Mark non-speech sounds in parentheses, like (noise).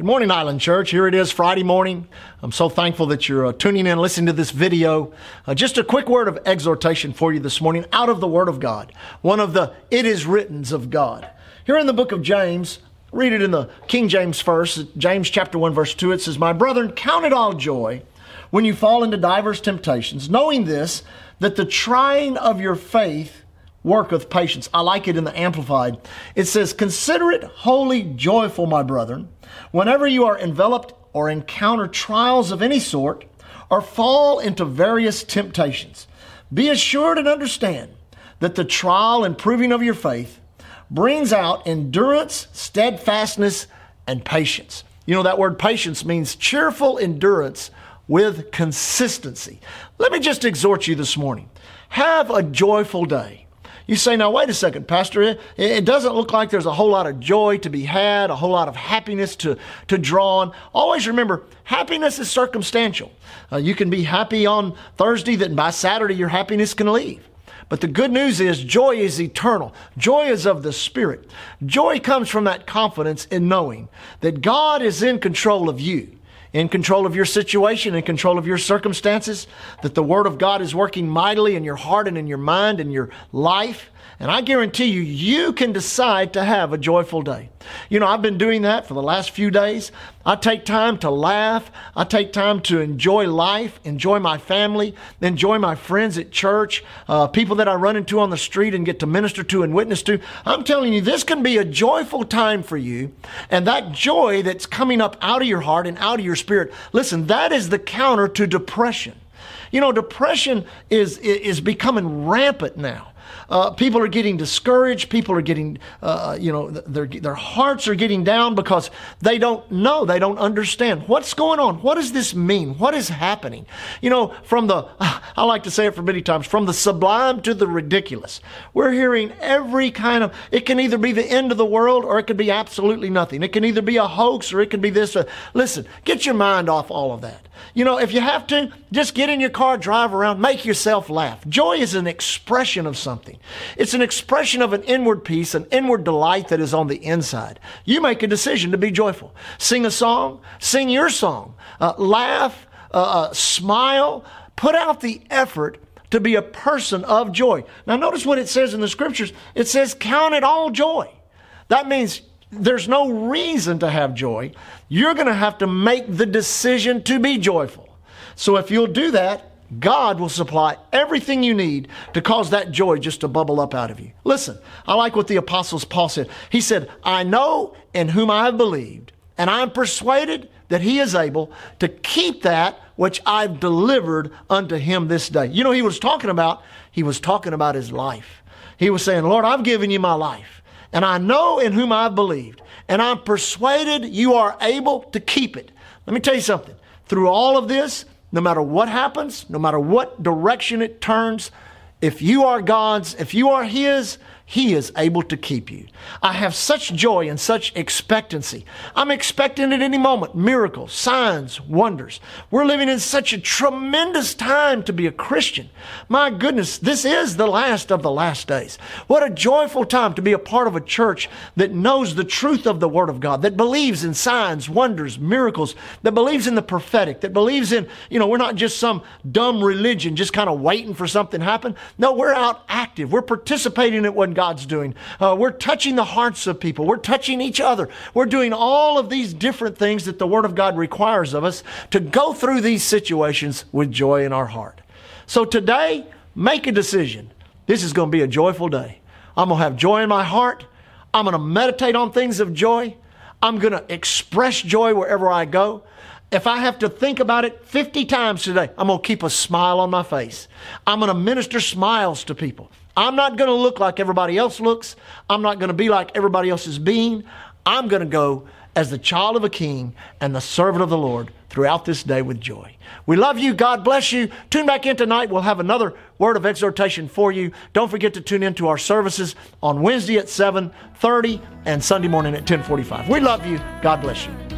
Good morning, Island Church. Here it is Friday morning. I'm so thankful that you're uh, tuning in, listening to this video. Uh, just a quick word of exhortation for you this morning out of the Word of God, one of the it is writtens of God. Here in the book of James, read it in the King James first, James chapter 1, verse 2. It says, My brethren, count it all joy when you fall into divers temptations, knowing this, that the trying of your faith worketh patience. I like it in the Amplified. It says, Consider it wholly joyful, my brethren, whenever you are enveloped or encounter trials of any sort, or fall into various temptations. Be assured and understand that the trial and proving of your faith brings out endurance, steadfastness, and patience. You know, that word patience means cheerful endurance with consistency. Let me just exhort you this morning have a joyful day. You say, now, wait a second, Pastor. It, it, doesn't look like there's a whole lot of joy to be had, a whole lot of happiness to, to draw on. Always remember, happiness is circumstantial. Uh, you can be happy on Thursday, that by Saturday your happiness can leave. But the good news is joy is eternal. Joy is of the Spirit. Joy comes from that confidence in knowing that God is in control of you in control of your situation, in control of your circumstances, that the Word of God is working mightily in your heart and in your mind and your life. And I guarantee you, you can decide to have a joyful day. You know, I've been doing that for the last few days. I take time to laugh. I take time to enjoy life, enjoy my family, enjoy my friends at church, uh, people that I run into on the street and get to minister to and witness to. I'm telling you, this can be a joyful time for you. And that joy that's coming up out of your heart and out of your spirit, listen, that is the counter to depression. You know, depression is, is becoming rampant now. Uh, people are getting discouraged. People are getting, uh, you know, their, their hearts are getting down because they don't know, they don't understand what's going on. What does this mean? What is happening? You know, from the, (laughs) I like to say it for many times, from the sublime to the ridiculous. We're hearing every kind of, it can either be the end of the world or it could be absolutely nothing. It can either be a hoax or it can be this. Or, listen, get your mind off all of that. You know, if you have to, just get in your car, drive around, make yourself laugh. Joy is an expression of something. It's an expression of an inward peace, an inward delight that is on the inside. You make a decision to be joyful. Sing a song, sing your song, uh, laugh, uh, uh, smile, put out the effort to be a person of joy. Now, notice what it says in the scriptures it says, Count it all joy. That means there's no reason to have joy. You're going to have to make the decision to be joyful. So if you'll do that, God will supply everything you need to cause that joy just to bubble up out of you. Listen, I like what the apostles Paul said. He said, I know in whom I have believed, and I am persuaded that he is able to keep that which I've delivered unto him this day. You know, he was talking about, he was talking about his life. He was saying, Lord, I've given you my life and I know in whom I've believed, and I'm persuaded you are able to keep it. Let me tell you something. Through all of this, no matter what happens, no matter what direction it turns, if you are God's, if you are His, he is able to keep you. I have such joy and such expectancy. I'm expecting at any moment miracles, signs, wonders. We're living in such a tremendous time to be a Christian. My goodness, this is the last of the last days. What a joyful time to be a part of a church that knows the truth of the Word of God, that believes in signs, wonders, miracles, that believes in the prophetic, that believes in, you know, we're not just some dumb religion just kind of waiting for something to happen. No, we're out active. We're participating in what God's doing. Uh, we're touching the hearts of people. We're touching each other. We're doing all of these different things that the Word of God requires of us to go through these situations with joy in our heart. So today, make a decision. This is going to be a joyful day. I'm going to have joy in my heart. I'm going to meditate on things of joy. I'm going to express joy wherever I go. If I have to think about it 50 times today, I'm going to keep a smile on my face. I'm going to minister smiles to people. I'm not going to look like everybody else looks. I'm not going to be like everybody else is being. I'm going to go as the child of a king and the servant of the Lord throughout this day with joy. We love you. God bless you. Tune back in tonight. We'll have another word of exhortation for you. Don't forget to tune into our services on Wednesday at 7:30 and Sunday morning at 10:45. We love you. God bless you.